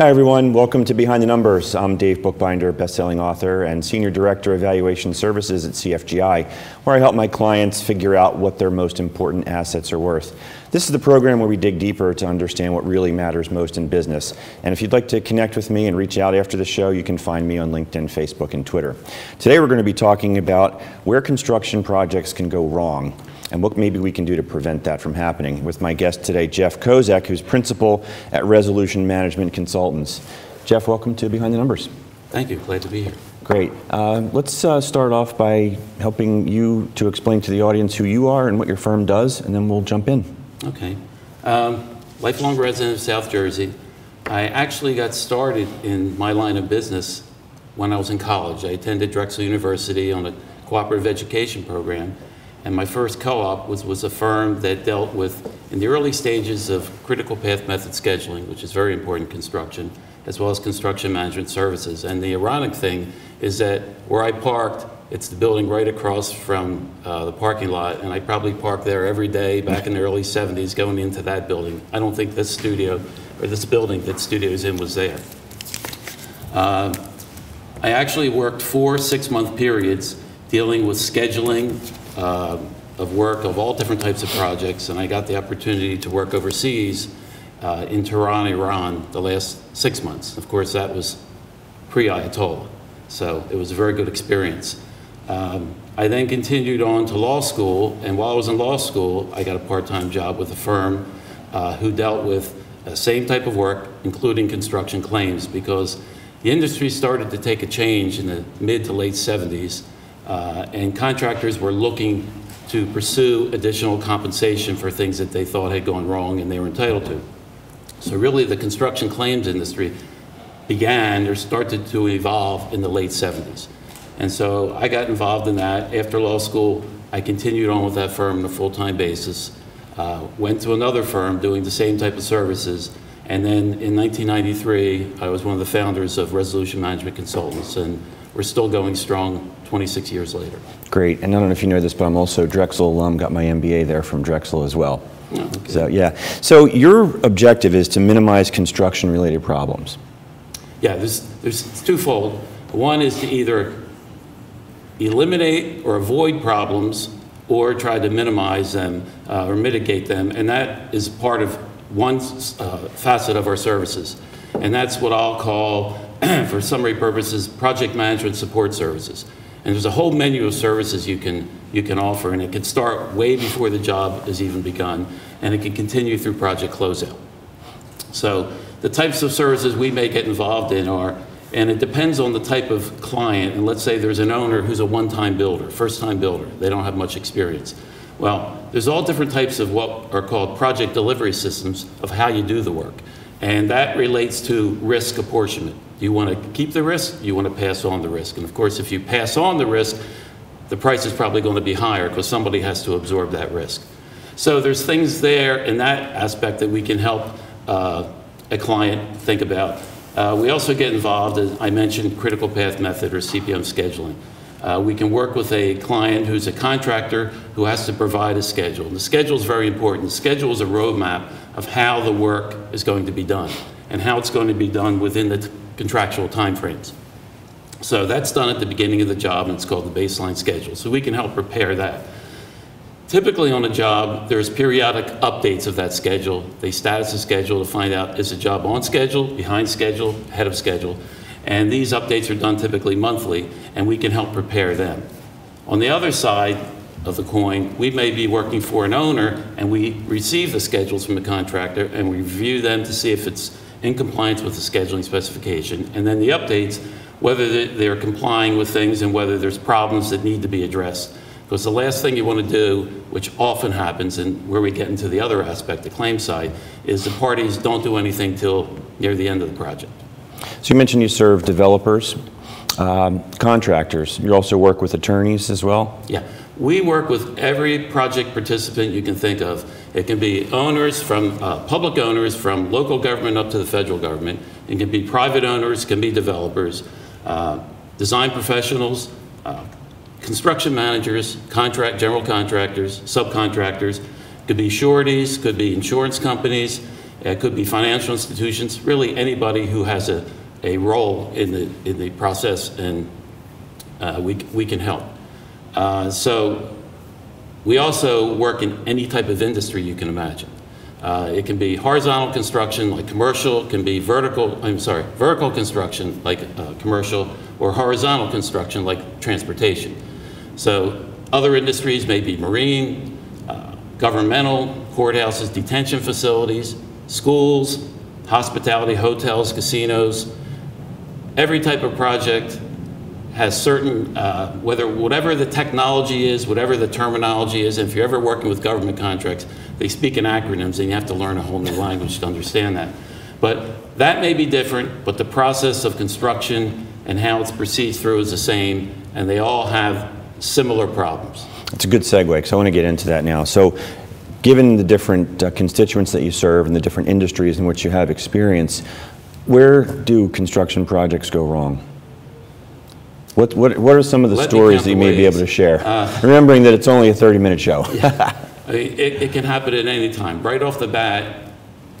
Hi, everyone. Welcome to Behind the Numbers. I'm Dave Bookbinder, best-selling author and Senior Director of Valuation Services at CFGI, where I help my clients figure out what their most important assets are worth. This is the program where we dig deeper to understand what really matters most in business. And if you'd like to connect with me and reach out after the show, you can find me on LinkedIn, Facebook, and Twitter. Today, we're going to be talking about where construction projects can go wrong and what maybe we can do to prevent that from happening with my guest today, Jeff Kozek, who's principal at Resolution Management Consultants. Jeff, welcome to Behind the Numbers. Thank you. Glad to be here. Great. Uh, let's uh, start off by helping you to explain to the audience who you are and what your firm does, and then we'll jump in. Okay. Um, lifelong resident of South Jersey. I actually got started in my line of business when I was in college. I attended Drexel University on a cooperative education program and my first co-op was, was a firm that dealt with, in the early stages of critical path method scheduling, which is very important in construction, as well as construction management services. And the ironic thing is that where I parked, it's the building right across from uh, the parking lot, and I probably parked there every day back in the early 70s going into that building. I don't think this studio, or this building that studio is in was there. Uh, I actually worked four six-month periods dealing with scheduling uh, of work of all different types of projects, and I got the opportunity to work overseas uh, in Tehran, Iran, the last six months. Of course, that was pre-Ayatollah, so it was a very good experience. Um, I then continued on to law school, and while I was in law school, I got a part-time job with a firm uh, who dealt with the same type of work, including construction claims, because the industry started to take a change in the mid to late 70s uh, and contractors were looking to pursue additional compensation for things that they thought had gone wrong and they were entitled to. So really the construction claims industry began or started to evolve in the late 70s. And so I got involved in that. After law school, I continued on with that firm on a full-time basis, uh, went to another firm doing the same type of services, and then in 1993, I was one of the founders of Resolution Management Consultants, and we're still going strong 26 years later. Great. And I don't know if you know this, but I'm also Drexel alum, got my MBA there from Drexel as well. Oh, okay. So, yeah. So, your objective is to minimize construction related problems. Yeah, there's, there's it's twofold. One is to either eliminate or avoid problems or try to minimize them uh, or mitigate them, and that is part of one uh, facet of our services. And that's what I'll call, for summary purposes, project management support services. And there's a whole menu of services you can, you can offer, and it can start way before the job is even begun, and it can continue through project closeout. So the types of services we may get involved in are, and it depends on the type of client, and let's say there's an owner who's a one-time builder, first-time builder, they don't have much experience. Well, there's all different types of what are called project delivery systems of how you do the work. And that relates to risk apportionment. You want to keep the risk? You want to pass on the risk? And of course, if you pass on the risk, the price is probably going to be higher because somebody has to absorb that risk. So there's things there in that aspect that we can help uh, a client think about. Uh, we also get involved, as I mentioned, critical path method or CPM scheduling. Uh, we can work with a client who's a contractor who has to provide a schedule. The schedule is very important. The schedule is a roadmap of how the work is going to be done and how it's going to be done within the contractual timeframes. So that's done at the beginning of the job, and it's called the baseline schedule. So we can help prepare that. Typically on a job, there's periodic updates of that schedule. They status the schedule to find out is the job on schedule, behind schedule, ahead of schedule. And these updates are done typically monthly, and we can help prepare them. On the other side of the coin, we may be working for an owner, and we receive the schedules from the contractor, and we review them to see if it's in compliance with the scheduling specification, and then the updates, whether they're complying with things and whether there's problems that need to be addressed. Because the last thing you want to do, which often happens, and where we get into the other aspect, the claim side, is the parties don't do anything till near the end of the project. So, you mentioned you serve developers, um, contractors. You also work with attorneys as well? Yeah. We work with every project participant you can think of. It can be owners from uh, public owners from local government up to the federal government. It can be private owners, can be developers, uh, design professionals, uh, construction managers, contract general contractors, subcontractors. Could be sureties, could be insurance companies, It could be financial institutions, really anybody who has a, a role in the, in the process, and uh, we, we can help. Uh, So we also work in any type of industry you can imagine. Uh, It can be horizontal construction, like commercial, it can be vertical, I'm sorry, vertical construction, like uh, commercial, or horizontal construction, like transportation. So other industries may be marine, uh, governmental, courthouses, detention facilities, schools, hospitality, hotels, casinos. Every type of project has certain, uh, whether, whatever the technology is, whatever the terminology is, and if you're ever working with government contracts, they speak in acronyms and you have to learn a whole new language to understand that. But that may be different, but the process of construction and how it proceeds through is the same, and they all have similar problems. It's a good segue, because I want to get into that now. So, given the different uh, constituents that you serve and the different industries in which you have experience, where do construction projects go wrong? What, what, what are some of the Let stories that you may be able to share? Uh, Remembering that it's only a 30-minute show. I mean, It, it can happen at any time. Right off the bat,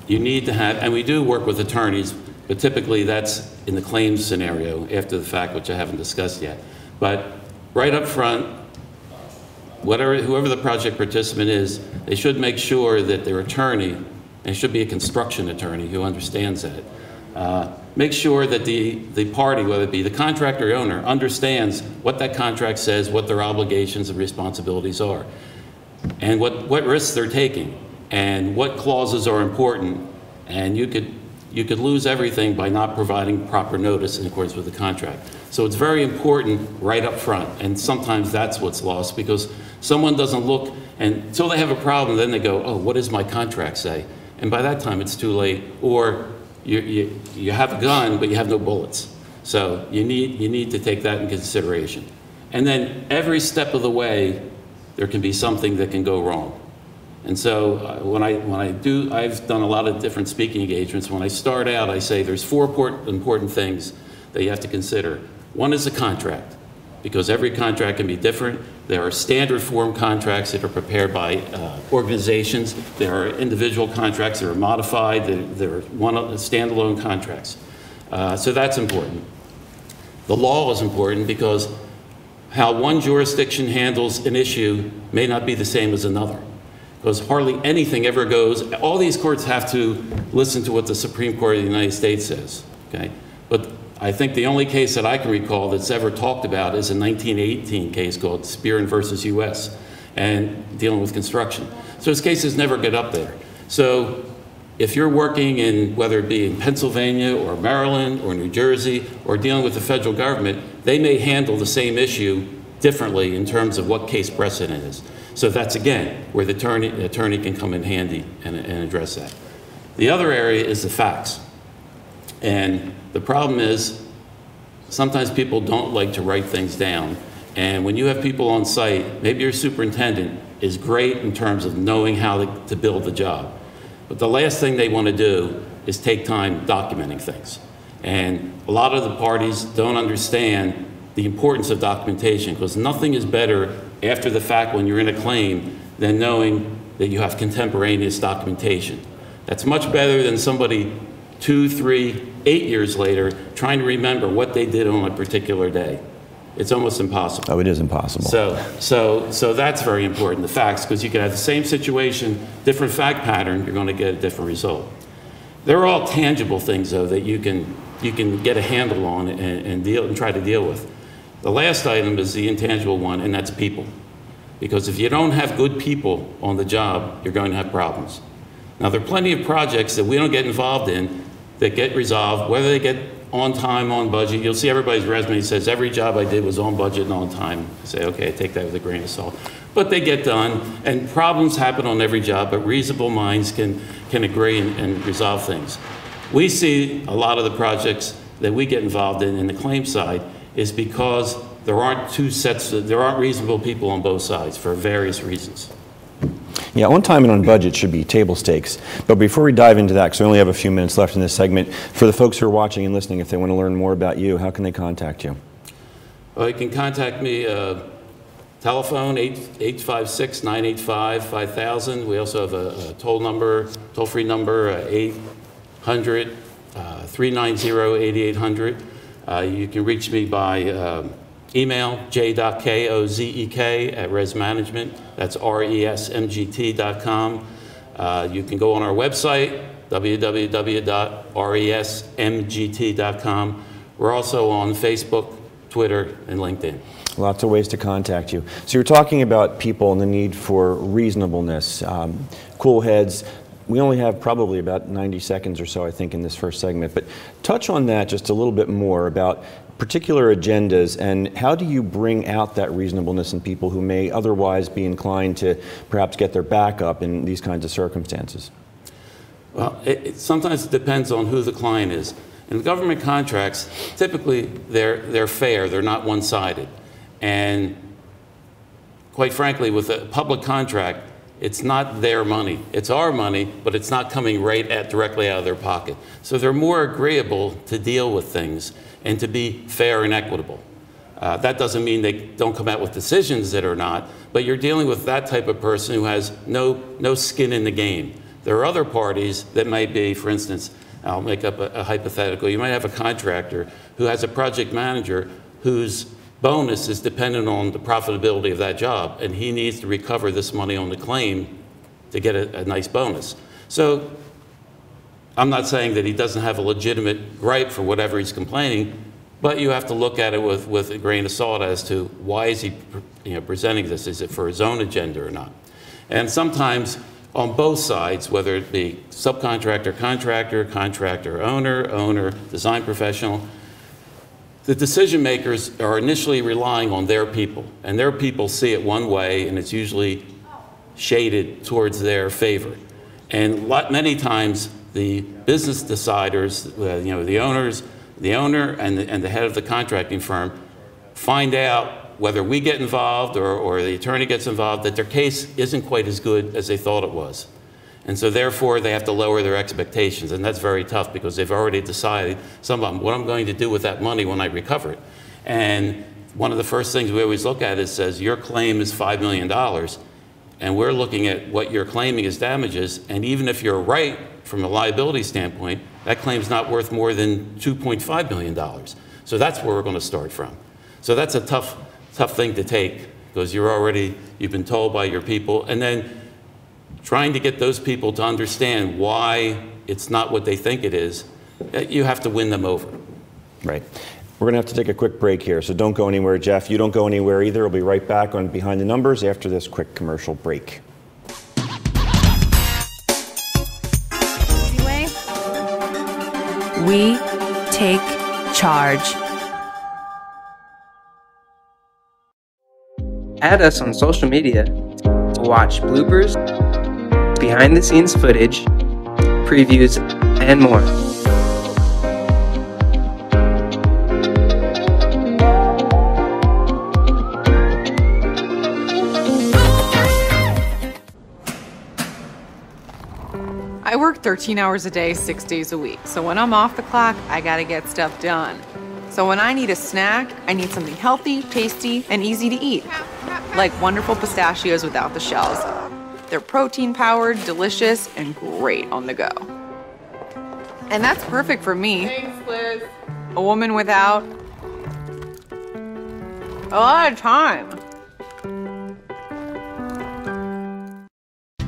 you need to have, and we do work with attorneys, but typically that's in the claims scenario after the fact, which I haven't discussed yet. But right up front, whatever, whoever the project participant is, they should make sure that their attorney, and it should be a construction attorney who understands that, uh, make sure that the, the party, whether it be the contractor or owner, understands what that contract says, what their obligations and responsibilities are and what, what risks they're taking, and what clauses are important. And you could, you could lose everything by not providing proper notice in accordance with the contract. So it's very important right up front, and sometimes that's what's lost, because someone doesn't look, and until they have a problem, then they go, oh, what does my contract say? And by that time, it's too late, or you, you, you have a gun, but you have no bullets. So you need, you need to take that in consideration. And then every step of the way, there can be something that can go wrong. And so uh, when I, when I do, I've done a lot of different speaking engagements. When I start out, I say there's four important, important things that you have to consider. One is the contract, because every contract can be different. There are standard form contracts that are prepared by uh, organizations. There are individual contracts that are modified. There, there are one standalone contracts. Uh, so that's important. The law is important because how one jurisdiction handles an issue may not be the same as another. Because hardly anything ever goes, all these courts have to listen to what the Supreme Court of the United States says, okay? But I think the only case that I can recall that's ever talked about is a 1918 case called Spearin versus US, and dealing with construction. So those cases never get up there. So if you're working in, whether it be in Pennsylvania or Maryland or New Jersey or dealing with the federal government, they may handle the same issue differently in terms of what case precedent is. So that's again where the attorney, attorney can come in handy and, and address that. The other area is the facts. And the problem is sometimes people don't like to write things down. And when you have people on site, maybe your superintendent is great in terms of knowing how to, to build the job. But the last thing they want to do is take time documenting things. And a lot of the parties don't understand the importance of documentation because nothing is better after the fact when you're in a claim than knowing that you have contemporaneous documentation. That's much better than somebody two, three, eight years later trying to remember what they did on a particular day. It's almost impossible. Oh, it is impossible. So, so, so that's very important, the facts, because you could have the same situation, different fact pattern, you're going to get a different result. They're all tangible things, though, that you can, you can get a handle on and, and deal, and try to deal with. The last item is the intangible one, and that's people. Because if you don't have good people on the job, you're going to have problems. Now, there are plenty of projects that we don't get involved in that get resolved, whether they get on time, on budget. You'll see everybody's resume says every job I did was on budget and on time. You say, okay, I take that with a grain of salt. But they get done, and problems happen on every job, but reasonable minds can, can agree and, and resolve things. We see a lot of the projects that we get involved in in the claim side is because there aren't two sets, there aren't reasonable people on both sides for various reasons. Yeah, on time and on budget should be table stakes. But before we dive into that, because we only have a few minutes left in this segment, for the folks who are watching and listening, if they want to learn more about you, how can they contact you? Well, you can contact me uh, Telephone 856 985 5000. We also have a, a toll number, toll free number uh, 800 uh, 390 8800. Uh, you can reach me by um, email j.kozek at resmanagement. That's resmgt.com. Uh, you can go on our website, www.resmgt.com. We're also on Facebook, Twitter, and LinkedIn. Lots of ways to contact you. So you're talking about people and the need for reasonableness, um, cool heads. We only have probably about 90 seconds or so, I think, in this first segment. But touch on that just a little bit more about particular agendas and how do you bring out that reasonableness in people who may otherwise be inclined to perhaps get their back up in these kinds of circumstances? Well, it, it sometimes it depends on who the client is. In government contracts, typically they're, they're fair, they're not one sided. And quite frankly, with a public contract, it's not their money. It's our money, but it's not coming right at directly out of their pocket. So they're more agreeable to deal with things and to be fair and equitable. Uh, that doesn't mean they don't come out with decisions that are not, but you're dealing with that type of person who has no, no skin in the game. There are other parties that might be, for instance, I'll make up a, a hypothetical. You might have a contractor who has a project manager whose bonus is dependent on the profitability of that job, and he needs to recover this money on the claim to get a, a nice bonus. So I'm not saying that he doesn't have a legitimate gripe for whatever he's complaining, but you have to look at it with, with a grain of salt as to why is he you know, presenting this? Is it for his own agenda or not? And sometimes on both sides, whether it be subcontractor, contractor, contractor, owner, owner, design professional, the decision makers are initially relying on their people, and their people see it one way, and it's usually shaded towards their favor. And many times, the business deciders, uh, you know, the owners, the owner and the, and the head of the contracting firm find out whether we get involved or, or the attorney gets involved that their case isn't quite as good as they thought it was. And so therefore they have to lower their expectations. And that's very tough because they've already decided, some of them, what I'm going to do with that money when I recover it. And one of the first things we always look at is says, your claim is $5 million. And we're looking at what you're claiming as damages. And even if you're right from a liability standpoint, that claim's not worth more than $2.5 million. So that's where we're going to start from. So that's a tough, tough thing to take because you're already, you've been told by your people. And then trying to get those people to understand why it's not what they think it is, you have to win them over. Right. We're going to have to take a quick break here, so don't go anywhere, Jeff. You don't go anywhere either. We'll be right back on Behind the Numbers after this quick commercial break. We take charge. Add us on social media to watch bloopers behind the scenes footage, previews, and more. Work 13 hours a day, six days a week. So when I'm off the clock, I gotta get stuff done. So when I need a snack, I need something healthy, tasty, and easy to eat. Like wonderful pistachios without the shells. They're protein powered, delicious, and great on the go. And that's perfect for me. Thanks, Liz. A woman without a lot of time.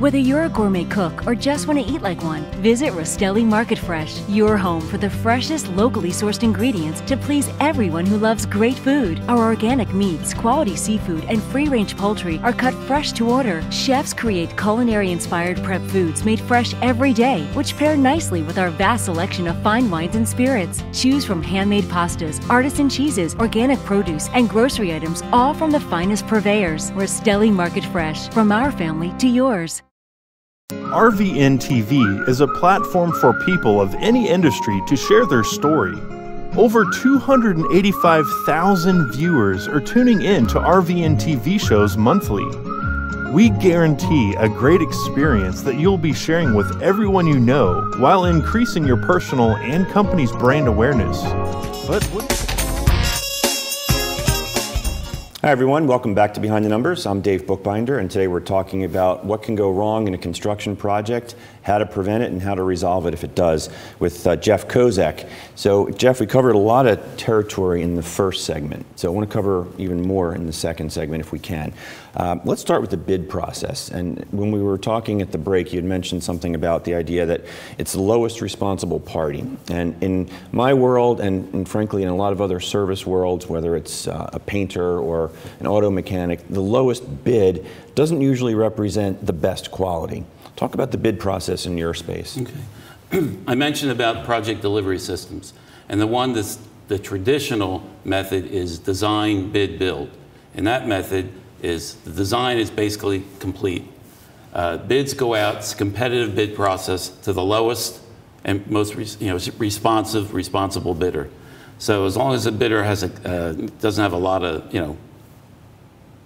Whether you're a gourmet cook or just want to eat like one, visit Rostelli Market Fresh, your home for the freshest, locally sourced ingredients to please everyone who loves great food. Our organic meats, quality seafood, and free range poultry are cut fresh to order. Chefs create culinary inspired prep foods made fresh every day, which pair nicely with our vast selection of fine wines and spirits. Choose from handmade pastas, artisan cheeses, organic produce, and grocery items, all from the finest purveyors. Rostelli Market Fresh, from our family to yours. RVN TV is a platform for people of any industry to share their story. Over 285,000 viewers are tuning in to RVN TV shows monthly. We guarantee a great experience that you'll be sharing with everyone you know while increasing your personal and company's brand awareness. But what Hi, everyone. Welcome back to Behind the Numbers. I'm Dave Bookbinder, and today we're talking about what can go wrong in a construction project, how to prevent it, and how to resolve it if it does, with uh, Jeff Kozek. So, Jeff, we covered a lot of territory in the first segment, so I want to cover even more in the second segment if we can. Um, let's start with the bid process. And when we were talking at the break, you had mentioned something about the idea that it's the lowest responsible party. And in my world, and, and frankly in a lot of other service worlds, whether it's uh, a painter or an auto mechanic, the lowest bid doesn't usually represent the best quality. Talk about the bid process in your space. Okay. I mentioned about project delivery systems, and the one that's the traditional method is design, bid, build. And that method is the design is basically complete. Uh, bids go out, it's a competitive bid process to the lowest and most you know, responsive, responsible bidder. So as long as the bidder has a, uh, doesn't have a lot of, you know,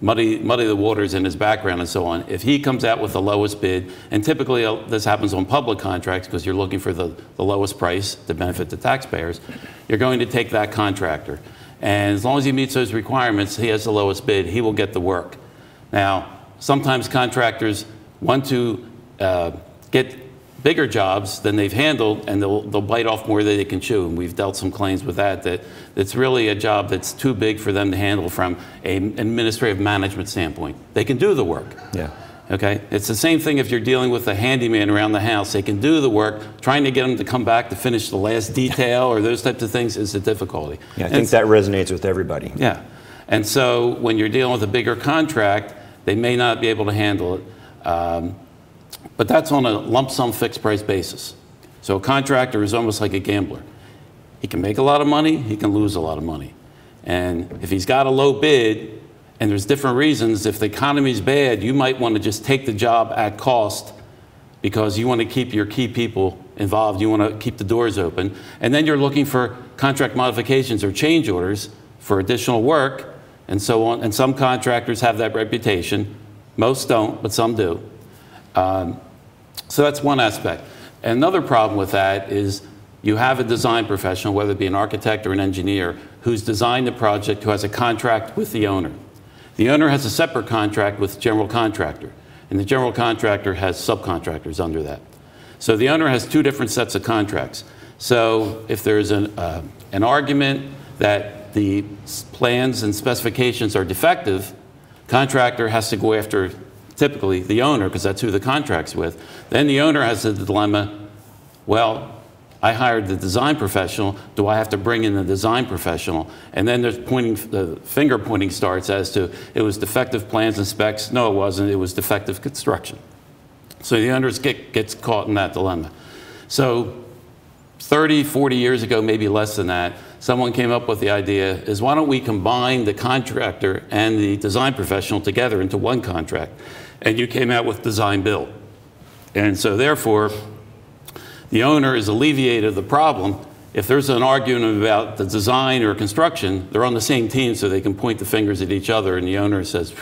muddy, muddy the waters in his background and so on. If he comes out with the lowest bid, and typically uh, this happens on public contracts because you're looking for the, the lowest price to benefit the taxpayers, you're going to take that contractor. And as long as he meets those requirements, he has the lowest bid, he will get the work. Now, sometimes contractors want to uh, get bigger jobs than they've handled and they'll, they'll bite off more than they can chew. And we've dealt some claims with that, that it's really a job that's too big for them to handle from an administrative management standpoint. They can do the work. Yeah. Okay? It's the same thing if you're dealing with a handyman around the house. They can do the work. Trying to get them to come back to finish the last detail or those types of things is a difficulty. Yeah, I think that resonates with everybody. Yeah. And so when you're dealing with a bigger contract, they may not be able to handle it. Um, but that's on a lump sum fixed price basis. So a contractor is almost like a gambler. He can make a lot of money, he can lose a lot of money. And if he's got a low bid, and there's different reasons. If the economy is bad, you might want to just take the job at cost because you want to keep your key people involved. You want to keep the doors open. And then you're looking for contract modifications or change orders for additional work and so on. And some contractors have that reputation. Most don't, but some do. Um, so that's one aspect. Another problem with that is you have a design professional, whether it be an architect or an engineer, who's designed the project, who has a contract with the owner. The owner has a separate contract with general contractor, and the general contractor has subcontractors under that. So the owner has two different sets of contracts. So if there's an, uh, an argument that the plans and specifications are defective, contractor has to go after typically the owner because that's who the contract's with. Then the owner has the dilemma, well, I hired the design professional. Do I have to bring in the design professional? And then there's pointing, the finger pointing starts as to it was defective plans and specs. No, it wasn't. It was defective construction. So the owner get, gets caught in that dilemma. So 30, 40 years ago, maybe less than that, someone came up with the idea is why don't we combine the contractor and the design professional together into one contract? And you came out with design build. And so therefore, the owner is alleviated of the problem. If there's an argument about the design or construction, they're on the same team so they can point the fingers at each other, and the owner says,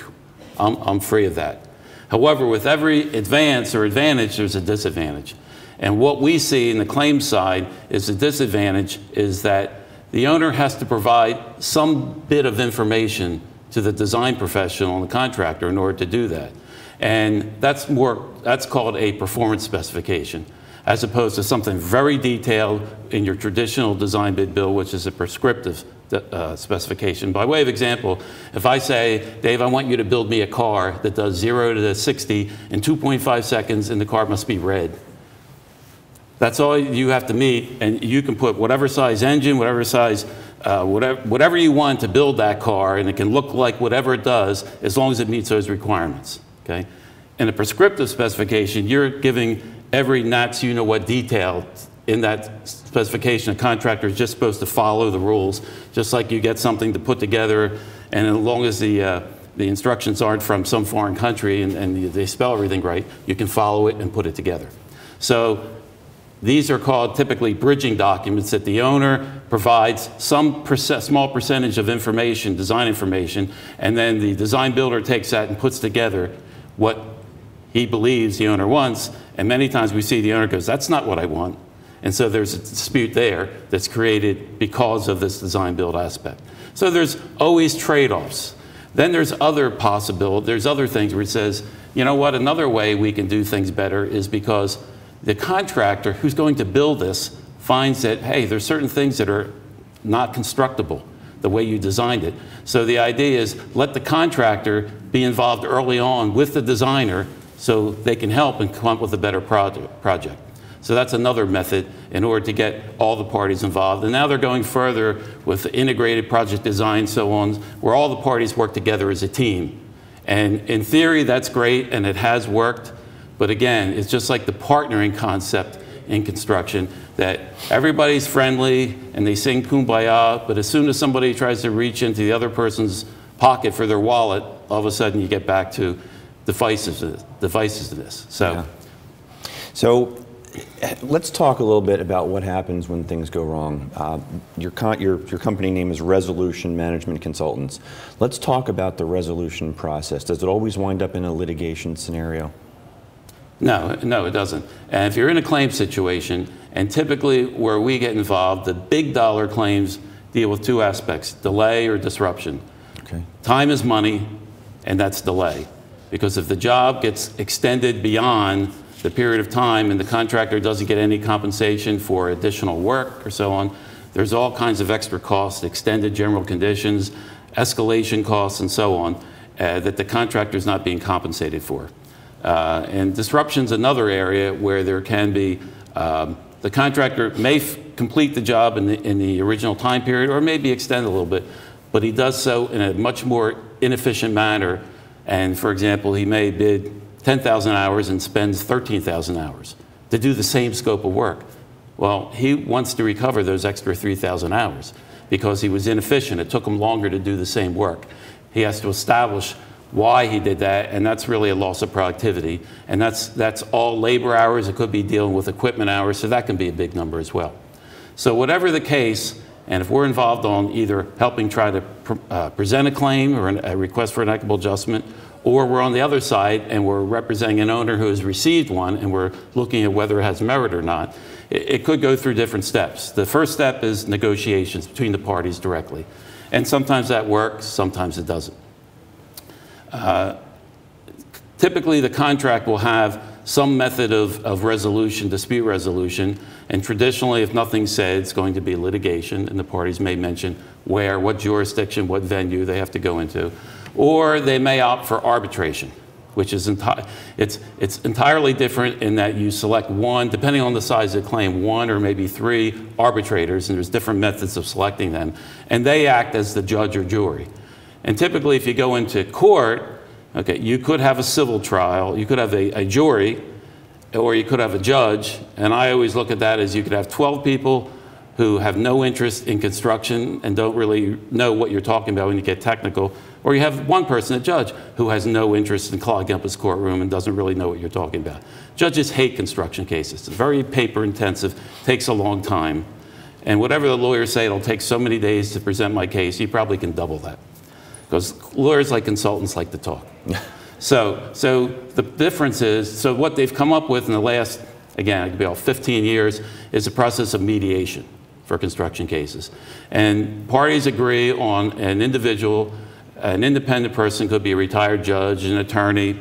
I'm, I'm free of that. However, with every advance or advantage, there's a disadvantage. And what we see in the claim side is the disadvantage is that the owner has to provide some bit of information to the design professional and the contractor in order to do that. And that's more, that's called a performance specification as opposed to something very detailed in your traditional design bid build, which is a prescriptive uh, specification. By way of example, if I say, Dave, I want you to build me a car that does 0 to 60 in 2.5 seconds and the car must be red. That's all you have to meet, and you can put whatever size engine, whatever size, uh, whatever, whatever you want to build that car, and it can look like whatever it does as long as it meets those requirements. Okay? In a prescriptive specification, you're giving every not you know what detail in that specification. A contractor is just supposed to follow the rules, just like you get something to put together, and as long as the uh, the instructions aren't from some foreign country and, and they spell everything right, you can follow it and put it together. So these are called typically bridging documents that the owner provides some small percentage of information, design information, and then the design builder takes that and puts together what he believes the owner wants, and many times we see the owner goes, That's not what I want. And so there's a dispute there that's created because of this design build aspect. So there's always trade offs. Then there's other possibility, there's other things where it says, you know what, another way we can do things better is because the contractor who's going to build this finds that, hey, there's certain things that are not constructible the way you designed it. So the idea is let the contractor be involved early on with the designer so they can help and come up with a better project. So that's another method in order to get all the parties involved. And now they're going further with integrated project design, so on, where all the parties work together as a team. And in theory, that's great, and it has worked. But again, it's just like the partnering concept in construction that everybody's friendly and they sing kumbaya, but as soon as somebody tries to reach into the other person's pocket for their wallet, all of a sudden you get back to divisiveness. divisiveness. So, yeah. so let's talk a little bit about what happens when things go wrong. Uh, your, your, your company name is Resolution Management Consultants. Let's talk about the resolution process. Does it always wind up in a litigation scenario? No, no, it doesn't. And if you're in a claim situation, and typically where we get involved, the big dollar claims deal with two aspects delay or disruption. Okay. Time is money, and that's delay. Because if the job gets extended beyond the period of time and the contractor doesn't get any compensation for additional work or so on, there's all kinds of extra costs, extended general conditions, escalation costs, and so on, uh, that the contractor is not being compensated for. Uh, and disruption's another area where there can be um, the contractor may f- complete the job in the, in the original time period or maybe extend a little bit, but he does so in a much more inefficient manner. And for example, he may bid 10,000 hours and spends 13,000 hours to do the same scope of work. Well, he wants to recover those extra 3,000 hours because he was inefficient. It took him longer to do the same work. He has to establish why he did that, and that's really a loss of productivity. And that's, that's all labor hours. It could be dealing with equipment hours, so that can be a big number as well. So, whatever the case, and if we're involved on either helping try to uh, present a claim or an, a request for an equitable adjustment, or we're on the other side and we're representing an owner who has received one and we're looking at whether it has merit or not. It, it could go through different steps. The first step is negotiations between the parties directly. And sometimes that works, sometimes it doesn't. Typically, the contract will have some method of, of resolution, dispute resolution, and traditionally, if nothing's said, it's going to be litigation, and the parties may mention where, what jurisdiction, what venue they have to go into or they may opt for arbitration, which is enti- it's, it's entirely different in that you select one, depending on the size of the claim, one or maybe three arbitrators, and there's different methods of selecting them, and they act as the judge or jury. And typically, if you go into court, okay, you could have a civil trial, you could have a, a jury, or you could have a judge, and I always look at that as you could have 12 people who have no interest in construction and don't really know what you're talking about when you get technical, or you have one person, a judge, who has no interest in clogging up courtroom and doesn't really know what you're talking about. Judges hate construction cases. It's very paper intensive, takes a long time. And whatever the lawyers say, it'll take so many days to present my case, you probably can double that. Because lawyers, like consultants, like to talk. so, so the difference is so what they've come up with in the last, again, it could be all 15 years, is a process of mediation for construction cases. And parties agree on an individual an independent person could be a retired judge, an attorney,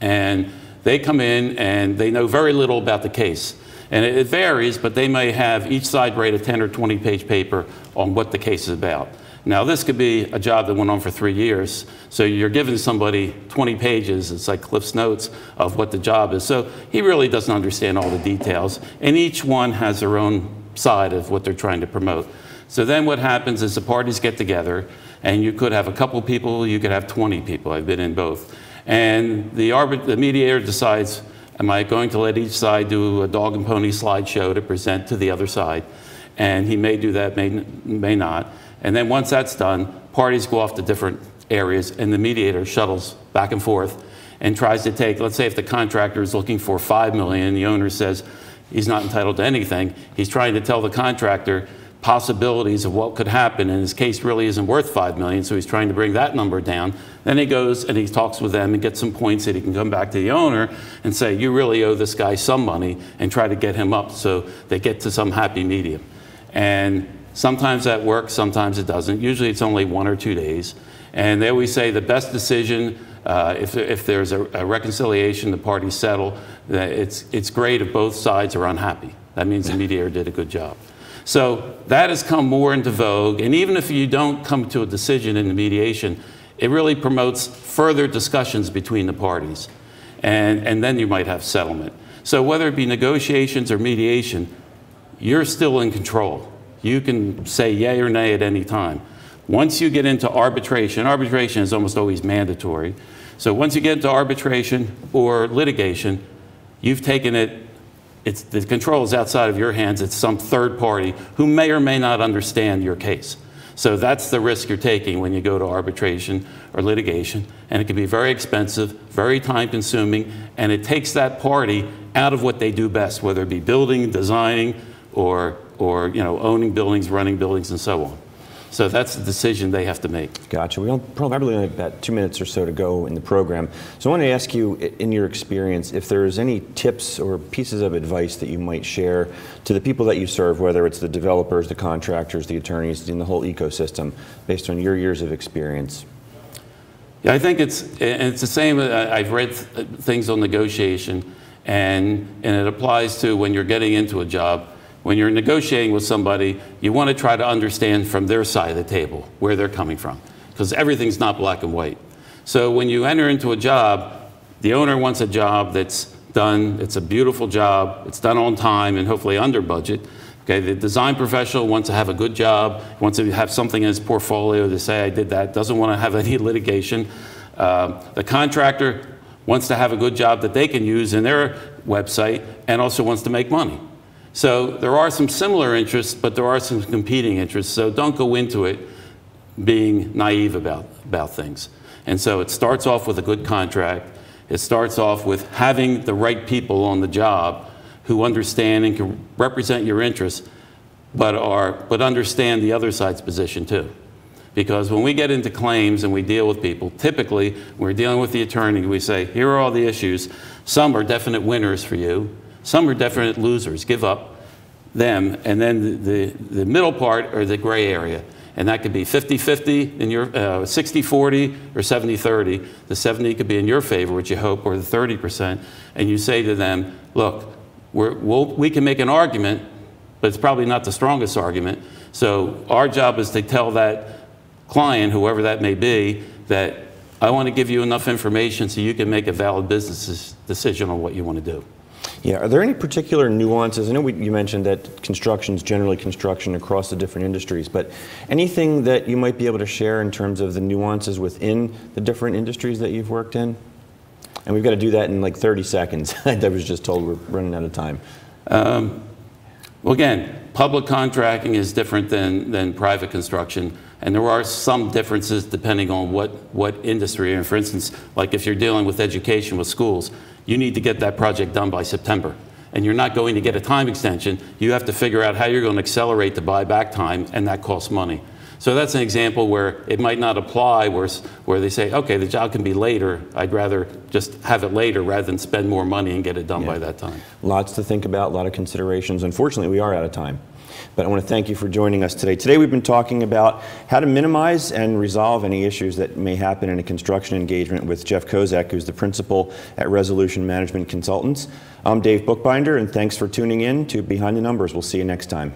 and they come in and they know very little about the case. And it, varies, but they may have each side write a 10 or 20 page paper on what the case is about. Now, this could be a job that went on for three years. So you're giving somebody 20 pages, it's like Cliff's Notes of what the job is. So he really doesn't understand all the details. And each one has their own side of what they're trying to promote. So then what happens is the parties get together and you could have a couple people, you could have 20 people. I've been in both. And the, arbit- the mediator decides, am I going to let each side do a dog and pony slideshow to present to the other side? And he may do that, may, may not. And then once that's done, parties go off to different areas, and the mediator shuttles back and forth and tries to take, let's say if the contractor is looking for 5 million, the owner says he's not entitled to anything, he's trying to tell the contractor, possibilities of what could happen and his case really isn't worth 5 million so he's trying to bring that number down then he goes and he talks with them and gets some points that he can come back to the owner and say you really owe this guy some money and try to get him up so they get to some happy medium and Sometimes that works, sometimes it doesn't. Usually it's only one or two days. And they always say the best decision, uh, if, if there's a, a reconciliation, the parties settle, it's, it's great if both sides are unhappy. That means the mediator did a good job. So that has come more into vogue. And even if you don't come to a decision in the mediation, it really promotes further discussions between the parties. And, and then you might have settlement. So whether it be negotiations or mediation, you're still in control. You can say yay or nay at any time. Once you get into arbitration, arbitration is almost always mandatory. So once you get into arbitration or litigation, you've taken it, it's, the control is outside of your hands. It's some third party who may or may not understand your case. So that's the risk you're taking when you go to arbitration or litigation. And it can be very expensive, very time consuming, and it takes that party out of what they do best, whether it be building, designing, or, or you know, owning buildings, running buildings, and so on. So that's the decision they have to make. Gotcha. We don't, probably only about two minutes or so to go in the program. So I want to ask you, in your experience, if there's any tips or pieces of advice that you might share to the people that you serve, whether it's the developers, the contractors, the attorneys, in the whole ecosystem, based on your years of experience. Yeah, I think it's it's the same. Uh, I've read things on negotiation, and and it applies to when you're getting into a job when you're negotiating with somebody, you want to try to understand from their side of the table where they're coming from, because everything's not black and white. So when you enter into a job, the owner wants a job that's done, it's a beautiful job, it's done on time and hopefully under budget. Okay, the design professional wants to have a good job, wants to have something in his portfolio to say, I did that, doesn't want to have any litigation. Uh, the contractor wants to have a good job that they can use in their website and also wants to make money. So there are some similar interests, but there are some competing interests. So don't go into it being naive about, about things. And so it starts off with a good contract. It starts off with having the right people on the job who understand and can represent your interests, but, are, but understand the other side's position too. Because when we get into claims and we deal with people, typically we're dealing with the attorney, we say, here are all the issues. Some are definite winners for you, some are definite losers. Give up them. And then the, the, the middle part are the gray area. And that could be 50 50 in your uh, 60 40 or 70 30. The 70 could be in your favor, which you hope, or the 30%. And you say to them, look, we'll, we can make an argument, but it's probably not the strongest argument. So our job is to tell that client, whoever that may be, that I want to give you enough information so you can make a valid business decision on what you want to do. Yeah, are there any particular nuances? I know we, you mentioned that construction is generally construction across the different industries, but anything that you might be able to share in terms of the nuances within the different industries that you've worked in? And we've got to do that in like 30 seconds. I was just told we're running out of time. Um, well, again, public contracting is different than, than private construction. And there are some differences depending on what, what industry. And for instance, like if you're dealing with education with schools, you need to get that project done by September. And you're not going to get a time extension. You have to figure out how you're going to accelerate the buyback time, and that costs money. So that's an example where it might not apply, where, where they say, okay, the job can be later. I'd rather just have it later rather than spend more money and get it done yeah. by that time. Lots to think about, a lot of considerations. Unfortunately, we are out of time. But I want to thank you for joining us today. Today we've been talking about how to minimize and resolve any issues that may happen in a construction engagement with Jeff Kozek, who's the principal at Resolution Management Consultants. I'm Dave Bookbinder, and thanks for tuning in to Behind the Numbers. We'll see you next time.